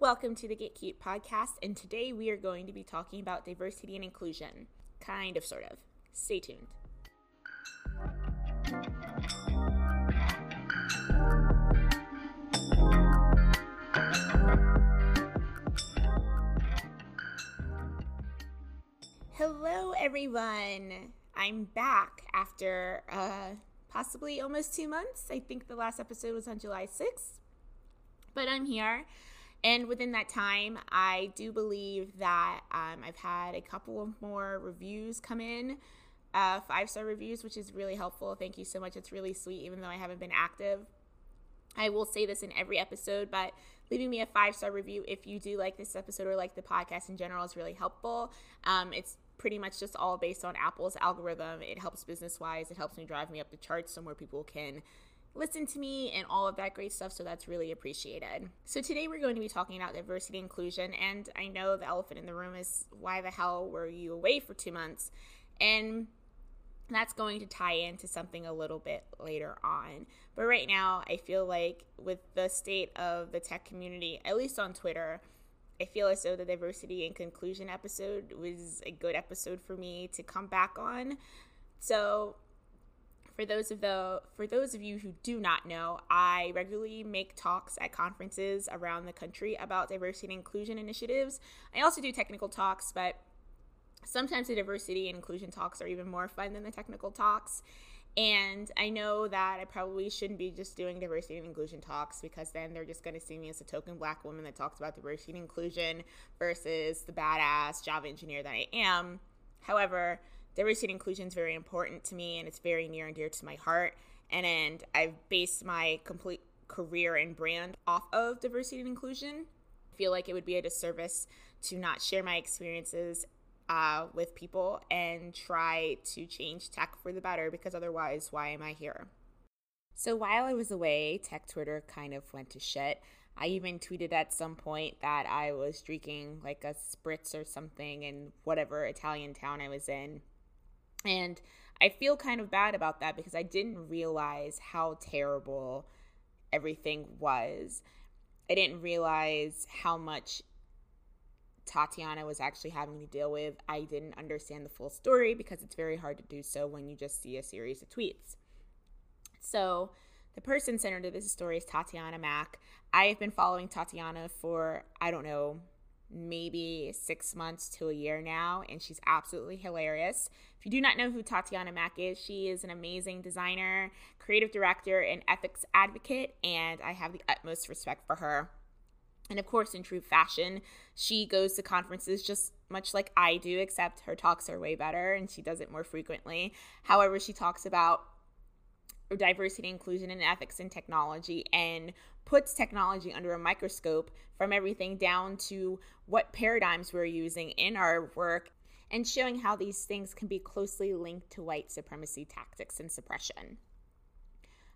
Welcome to the Get Cute podcast, and today we are going to be talking about diversity and inclusion. Kind of, sort of. Stay tuned. Hello, everyone. I'm back after uh, possibly almost two months. I think the last episode was on July 6th, but I'm here. And within that time, I do believe that um, I've had a couple of more reviews come in, uh, five star reviews, which is really helpful. Thank you so much. It's really sweet, even though I haven't been active. I will say this in every episode, but leaving me a five star review if you do like this episode or like the podcast in general is really helpful. Um, it's pretty much just all based on Apple's algorithm. It helps business wise, it helps me drive me up the charts so more people can listen to me and all of that great stuff. So that's really appreciated. So today we're going to be talking about diversity inclusion. And I know the elephant in the room is why the hell were you away for two months? And that's going to tie into something a little bit later on. But right now, I feel like with the state of the tech community, at least on Twitter, I feel as though the diversity and conclusion episode was a good episode for me to come back on. So for those of the for those of you who do not know, I regularly make talks at conferences around the country about diversity and inclusion initiatives. I also do technical talks, but sometimes the diversity and inclusion talks are even more fun than the technical talks. And I know that I probably shouldn't be just doing diversity and inclusion talks because then they're just going to see me as a token black woman that talks about diversity and inclusion versus the badass Java engineer that I am. However, diversity and inclusion is very important to me and it's very near and dear to my heart. And, and I've based my complete career and brand off of diversity and inclusion. I feel like it would be a disservice to not share my experiences uh, with people and try to change tech for the better because otherwise, why am I here? So while I was away, tech Twitter kind of went to shit. I even tweeted at some point that I was drinking like a spritz or something in whatever Italian town I was in. And I feel kind of bad about that because I didn't realize how terrible everything was. I didn't realize how much Tatiana was actually having to deal with. I didn't understand the full story because it's very hard to do so when you just see a series of tweets. So, the person centered to this story is Tatiana Mac. I have been following Tatiana for, I don't know, maybe six months to a year now, and she's absolutely hilarious. If you do not know who Tatiana Mac is, she is an amazing designer, creative director, and ethics advocate, and I have the utmost respect for her. And of course, in true fashion, she goes to conferences just much like I do, except her talks are way better and she does it more frequently. However, she talks about diversity, inclusion, and ethics in technology and puts technology under a microscope from everything down to what paradigms we're using in our work and showing how these things can be closely linked to white supremacy tactics and suppression.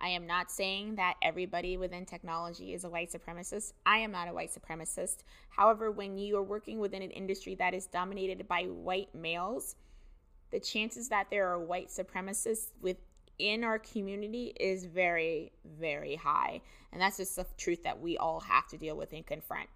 I am not saying that everybody within technology is a white supremacist. I am not a white supremacist. However, when you are working within an industry that is dominated by white males, the chances that there are white supremacists within our community is very, very high. And that's just the truth that we all have to deal with and confront.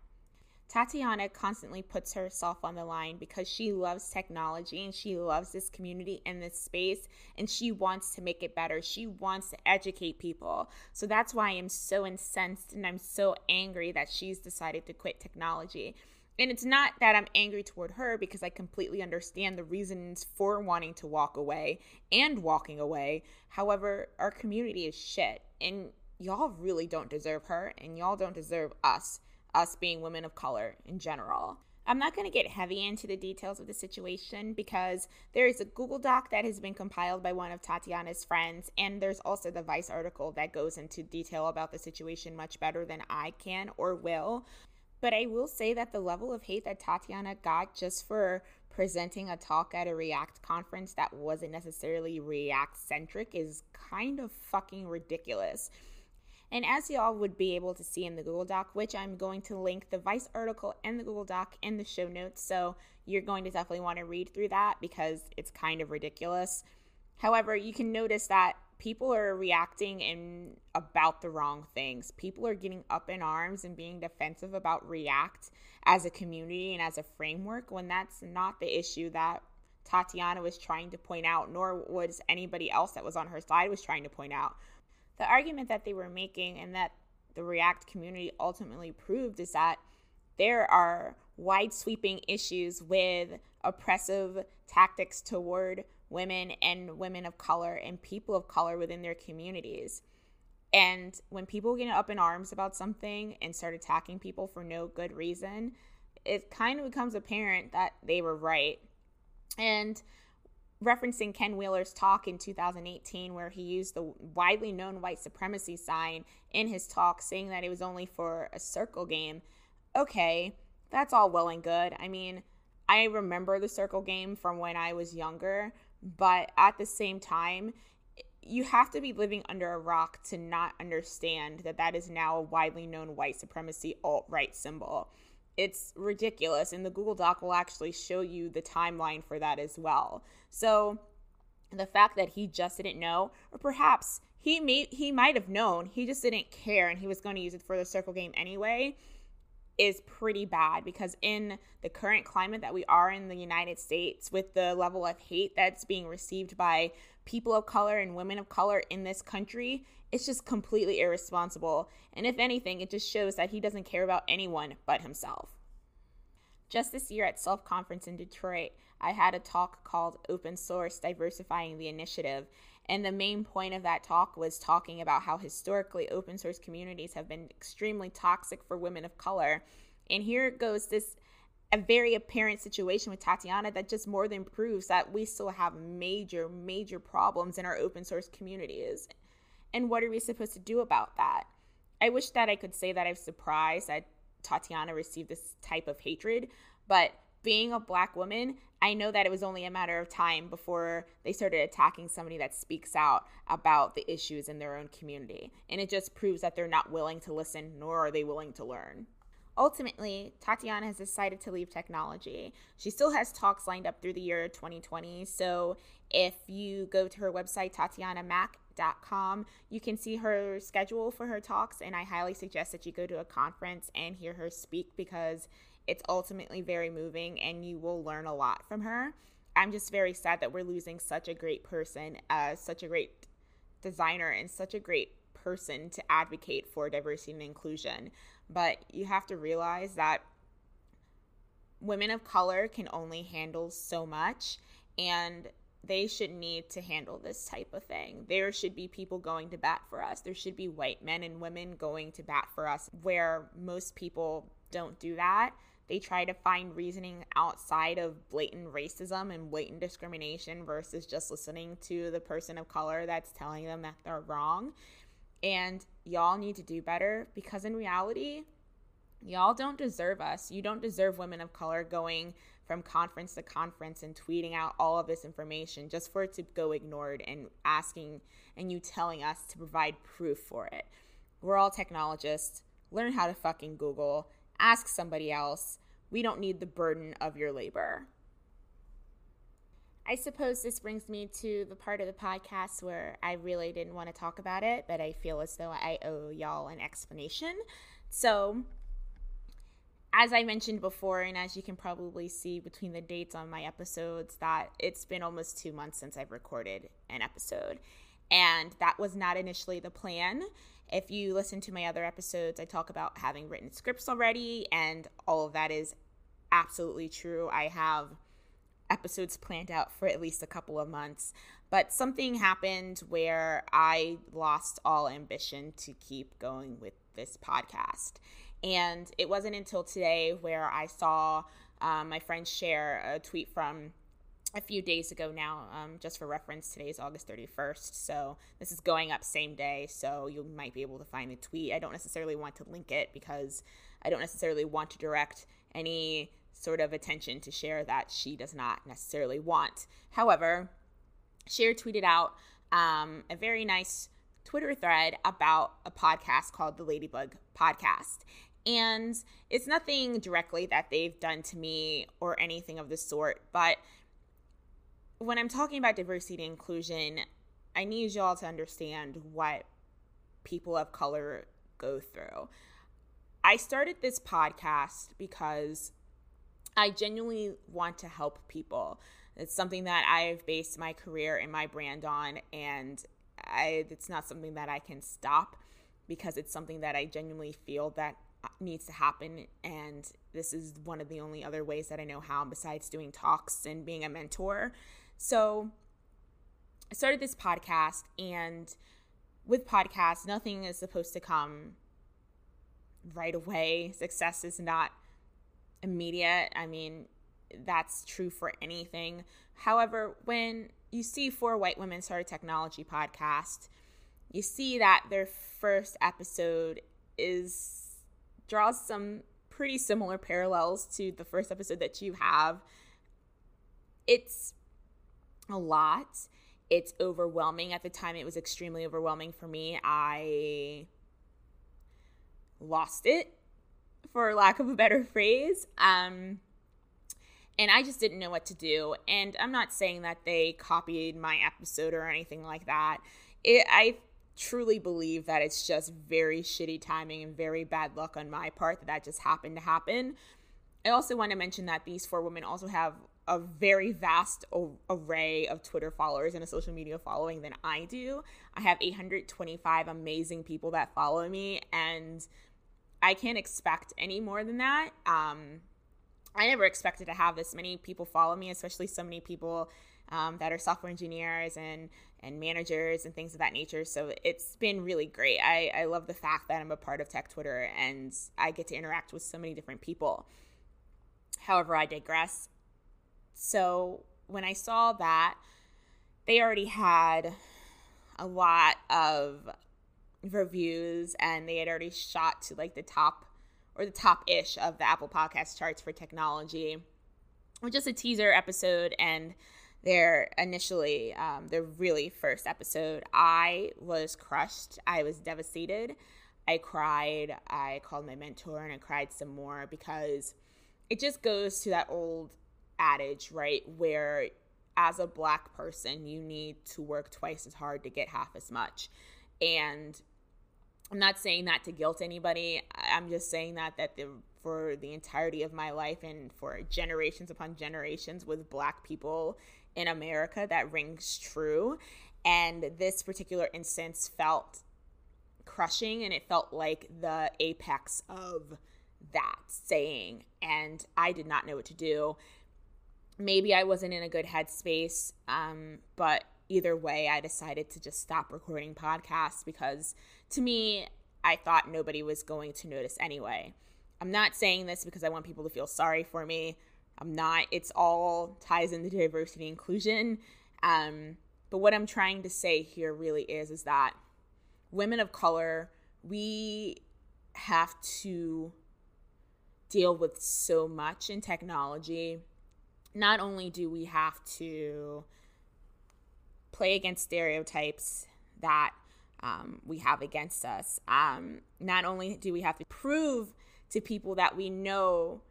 Tatiana constantly puts herself on the line because she loves technology and she loves this community and this space and she wants to make it better. She wants to educate people. So that's why I'm so incensed and I'm so angry that she's decided to quit technology. And it's not that I'm angry toward her because I completely understand the reasons for wanting to walk away and walking away. However, our community is shit and y'all really don't deserve her and y'all don't deserve us us being women of color in general. I'm not going to get heavy into the details of the situation because there is a Google Doc that has been compiled by one of Tatiana's friends, and there's also the Vice article that goes into detail about the situation much better than I can or will. But I will say that the level of hate that Tatiana got just for presenting a talk at a React conference that wasn't necessarily React centric is kind of fucking ridiculous. And as y'all would be able to see in the Google Doc, which I'm going to link the Vice article and the Google Doc in the show notes. So you're going to definitely want to read through that because it's kind of ridiculous. However, you can notice that people are reacting in about the wrong things. People are getting up in arms and being defensive about React as a community and as a framework when that's not the issue that Tatiana was trying to point out, nor was anybody else that was on her side was trying to point out. The argument that they were making and that the React community ultimately proved is that there are wide sweeping issues with oppressive tactics toward women and women of color and people of color within their communities. And when people get up in arms about something and start attacking people for no good reason, it kind of becomes apparent that they were right. And referencing Ken Wheeler's talk in 2018, where he used the widely known white supremacy sign in his talk, saying that it was only for a circle game. Okay, that's all well and good. I mean, I remember the circle game from when I was younger, but at the same time, you have to be living under a rock to not understand that that is now a widely known white supremacy alt right symbol. It's ridiculous, and the Google Doc will actually show you the timeline for that as well. So, the fact that he just didn't know, or perhaps he may he might have known, he just didn't care, and he was going to use it for the circle game anyway is pretty bad because in the current climate that we are in the United States with the level of hate that's being received by people of color and women of color in this country, it's just completely irresponsible. And if anything, it just shows that he doesn't care about anyone but himself. Just this year at Self Conference in Detroit, I had a talk called Open Source Diversifying the Initiative. And the main point of that talk was talking about how historically open source communities have been extremely toxic for women of color. And here goes this a very apparent situation with Tatiana that just more than proves that we still have major, major problems in our open source communities. And what are we supposed to do about that? I wish that I could say that I'm surprised that Tatiana received this type of hatred, but being a black woman, I know that it was only a matter of time before they started attacking somebody that speaks out about the issues in their own community. And it just proves that they're not willing to listen, nor are they willing to learn. Ultimately, Tatiana has decided to leave technology. She still has talks lined up through the year 2020. So if you go to her website, tatianamac.com, you can see her schedule for her talks. And I highly suggest that you go to a conference and hear her speak because it's ultimately very moving and you will learn a lot from her. I'm just very sad that we're losing such a great person, uh, such a great designer, and such a great person to advocate for diversity and inclusion. But you have to realize that women of color can only handle so much and they should need to handle this type of thing. There should be people going to bat for us. There should be white men and women going to bat for us where most people don't do that. They try to find reasoning outside of blatant racism and blatant discrimination versus just listening to the person of color that's telling them that they're wrong. And y'all need to do better because in reality, y'all don't deserve us. You don't deserve women of color going from conference to conference and tweeting out all of this information just for it to go ignored and asking and you telling us to provide proof for it. We're all technologists. Learn how to fucking Google ask somebody else. We don't need the burden of your labor. I suppose this brings me to the part of the podcast where I really didn't want to talk about it, but I feel as though I owe y'all an explanation. So, as I mentioned before, and as you can probably see between the dates on my episodes, that it's been almost two months since I've recorded an episode. And that was not initially the plan. If you listen to my other episodes, I talk about having written scripts already, and all of that is absolutely true. I have episodes planned out for at least a couple of months, but something happened where I lost all ambition to keep going with this podcast. And it wasn't until today where I saw um, my friend share a tweet from a few days ago now. Um, just for reference, today is August 31st. So this is going up same day. So you might be able to find the tweet. I don't necessarily want to link it because I don't necessarily want to direct any sort of attention to share that she does not necessarily want. However, Cher tweeted out um, a very nice Twitter thread about a podcast called the Ladybug Podcast. And it's nothing directly that they've done to me or anything of the sort, but when I'm talking about diversity and inclusion, I need y'all to understand what people of color go through. I started this podcast because I genuinely want to help people. It's something that I've based my career and my brand on, and I, it's not something that I can stop because it's something that I genuinely feel that uh, needs to happen. And this is one of the only other ways that I know how, besides doing talks and being a mentor. So I started this podcast, and with podcasts, nothing is supposed to come right away. Success is not immediate. I mean, that's true for anything. However, when you see four white women start a technology podcast, you see that their first episode is draws some pretty similar parallels to the first episode that you have. It's a lot. It's overwhelming. At the time, it was extremely overwhelming for me. I lost it, for lack of a better phrase. Um, and I just didn't know what to do. And I'm not saying that they copied my episode or anything like that. It, I truly believe that it's just very shitty timing and very bad luck on my part that that just happened to happen. I also want to mention that these four women also have a very vast array of Twitter followers and a social media following than I do. I have 825 amazing people that follow me, and I can't expect any more than that. Um, I never expected to have this many people follow me, especially so many people um, that are software engineers and and managers and things of that nature. So it's been really great. I, I love the fact that I'm a part of Tech Twitter and I get to interact with so many different people. However, I digress. So when I saw that, they already had a lot of reviews and they had already shot to like the top or the top ish of the Apple Podcast charts for technology. Just a teaser episode and their initially um, their really first episode, I was crushed. I was devastated. I cried. I called my mentor and I cried some more because it just goes to that old adage, right? Where as a black person, you need to work twice as hard to get half as much. And I'm not saying that to guilt anybody. I'm just saying that that the for the entirety of my life and for generations upon generations with black people in America that rings true. And this particular instance felt crushing and it felt like the apex of that saying. And I did not know what to do. Maybe I wasn't in a good headspace, um, but either way, I decided to just stop recording podcasts because to me, I thought nobody was going to notice anyway. I'm not saying this because I want people to feel sorry for me. I'm not. It's all ties into diversity inclusion. Um, but what I'm trying to say here really is is that women of color, we have to deal with so much in technology. Not only do we have to play against stereotypes that um, we have against us, um, not only do we have to prove to people that we know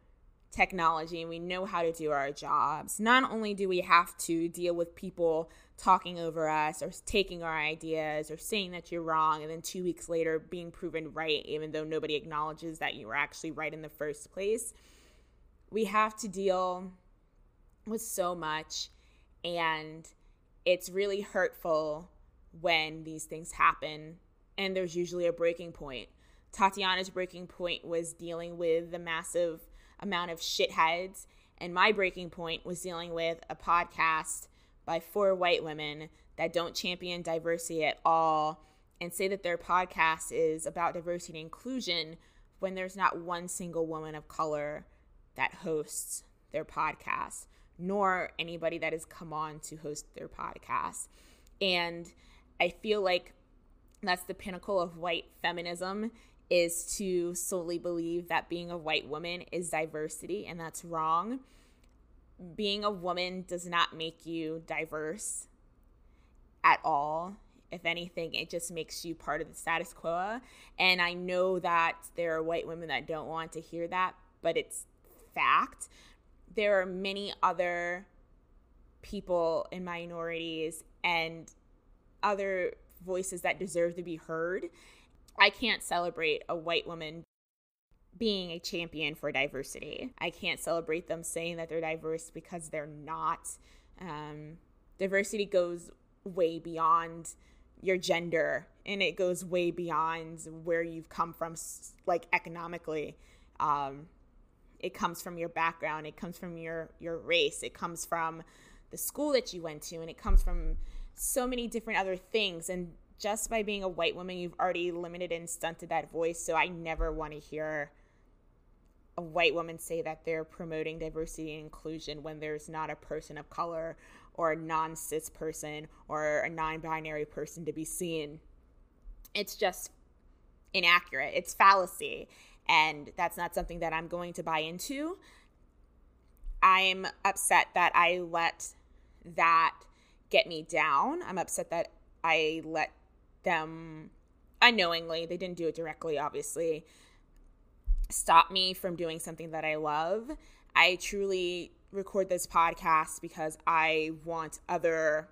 technology and we know how to do our jobs. Not only do we have to deal with people talking over us or taking our ideas or saying that you're wrong and then two weeks later being proven right, even though nobody acknowledges that you were actually right in the first place, we have to deal with so much. And it's really hurtful when these things happen. And there's usually a breaking point. Tatiana's breaking point was dealing with the massive amount of shitheads. And my breaking point was dealing with a podcast by four white women that don't champion diversity at all and say that their podcast is about diversity and inclusion when there's not one single woman of color that hosts their podcast, nor anybody that has come on to host their podcast. And I feel like that's the pinnacle of white feminism is to solely believe that being a white woman is diversity, and that's wrong. Being a woman does not make you diverse at all. If anything, it just makes you part of the status quo. And I know that there are white women that don't want to hear that, but it's fact. There are many other people in minorities and other voices that deserve to be heard. I can't celebrate a white woman being a champion for diversity. I can't celebrate them saying that they're diverse because they're not. Um, diversity goes way beyond your gender and it goes way beyond where you've come from, like economically. Um, it comes from your background, it comes from your your race, it comes from the school that you went to, and it comes from so many different other things. And just by being a white woman, you've already limited and stunted that voice. So I never want to hear a white woman say that they're promoting diversity and inclusion when there's not a person of color or a non cis person or a non binary person to be seen. It's just inaccurate. It's fallacy. And that's not something that I'm going to buy into. I'm upset that I let that get me down. I'm upset that I let them unknowingly, they didn't do it directly, obviously, stop me from doing something that I love. I truly record this podcast because I want other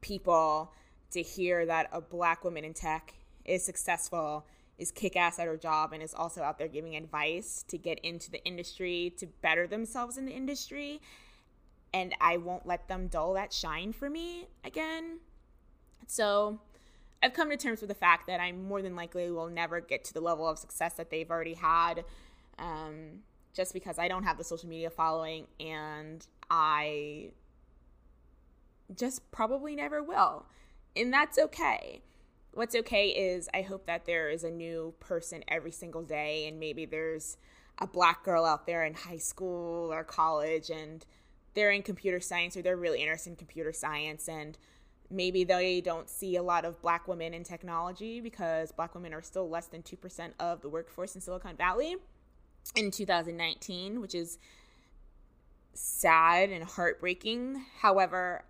people to hear that a black woman in tech is successful, is kick ass at her job, and is also out there giving advice to get into the industry, to better themselves in the industry. And I won't let them dull that shine for me again. So I've come to terms with the fact that I more than likely will never get to the level of success that they've already had. Um, just because I don't have the social media following and I just probably never will. And that's okay. What's okay is I hope that there is a new person every single day, and maybe there's a black girl out there in high school or college and they're in computer science or they're really interested in computer science and maybe they don't see a lot of black women in technology because black women are still less than 2% of the workforce in Silicon Valley in 2019, which is sad and heartbreaking. However,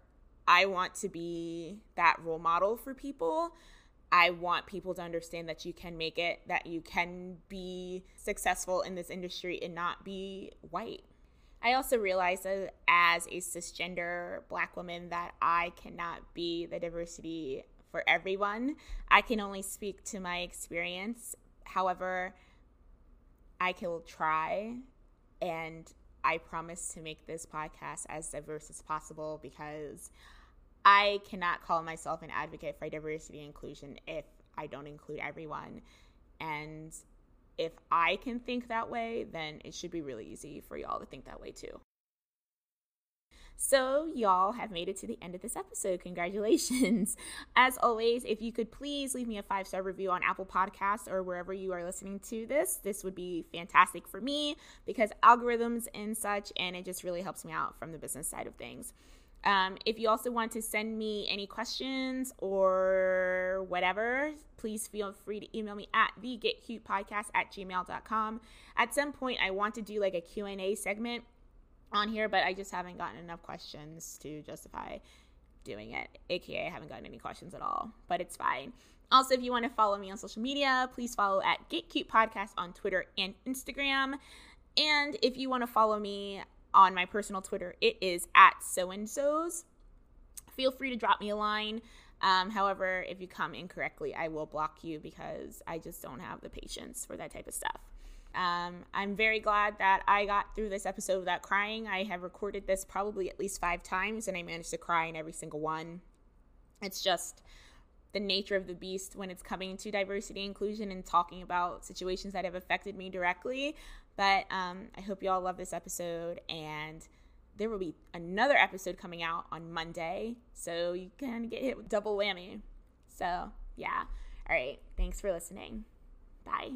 I want to be that role model for people. I want people to understand that you can make it, that you can be successful in this industry and not be white. I also realize that as a cisgender black woman that I cannot be the diversity for everyone. I can only speak to my experience. However, I can try and I promise to make this podcast as diverse as possible because I cannot call myself an advocate for diversity and inclusion if I don't include everyone. And if I can think that way, then it should be really easy for y'all to think that way too. So, y'all have made it to the end of this episode. Congratulations. As always, if you could please leave me a five star review on Apple Podcasts or wherever you are listening to this, this would be fantastic for me because algorithms and such, and it just really helps me out from the business side of things. Um, if you also want to send me any questions or whatever, please feel free to email me at the get cute podcast at gmail.com. At some point, I want to do like a Q&A segment on here, but I just haven't gotten enough questions to justify doing it. AKA, I haven't gotten any questions at all, but it's fine. Also, if you want to follow me on social media, please follow at Get Cute Podcast on Twitter and Instagram. And if you want to follow me on my personal Twitter, it is at so and so's. Feel free to drop me a line. Um, however, if you come incorrectly, I will block you because I just don't have the patience for that type of stuff. Um, I'm very glad that I got through this episode without crying. I have recorded this probably at least five times, and I managed to cry in every single one. It's just the nature of the beast when it's coming to diversity inclusion and talking about situations that have affected me directly. But um, I hope you all love this episode, and there will be another episode coming out on Monday, so you can get hit with double whammy. So, yeah. All right. Thanks for listening. Bye.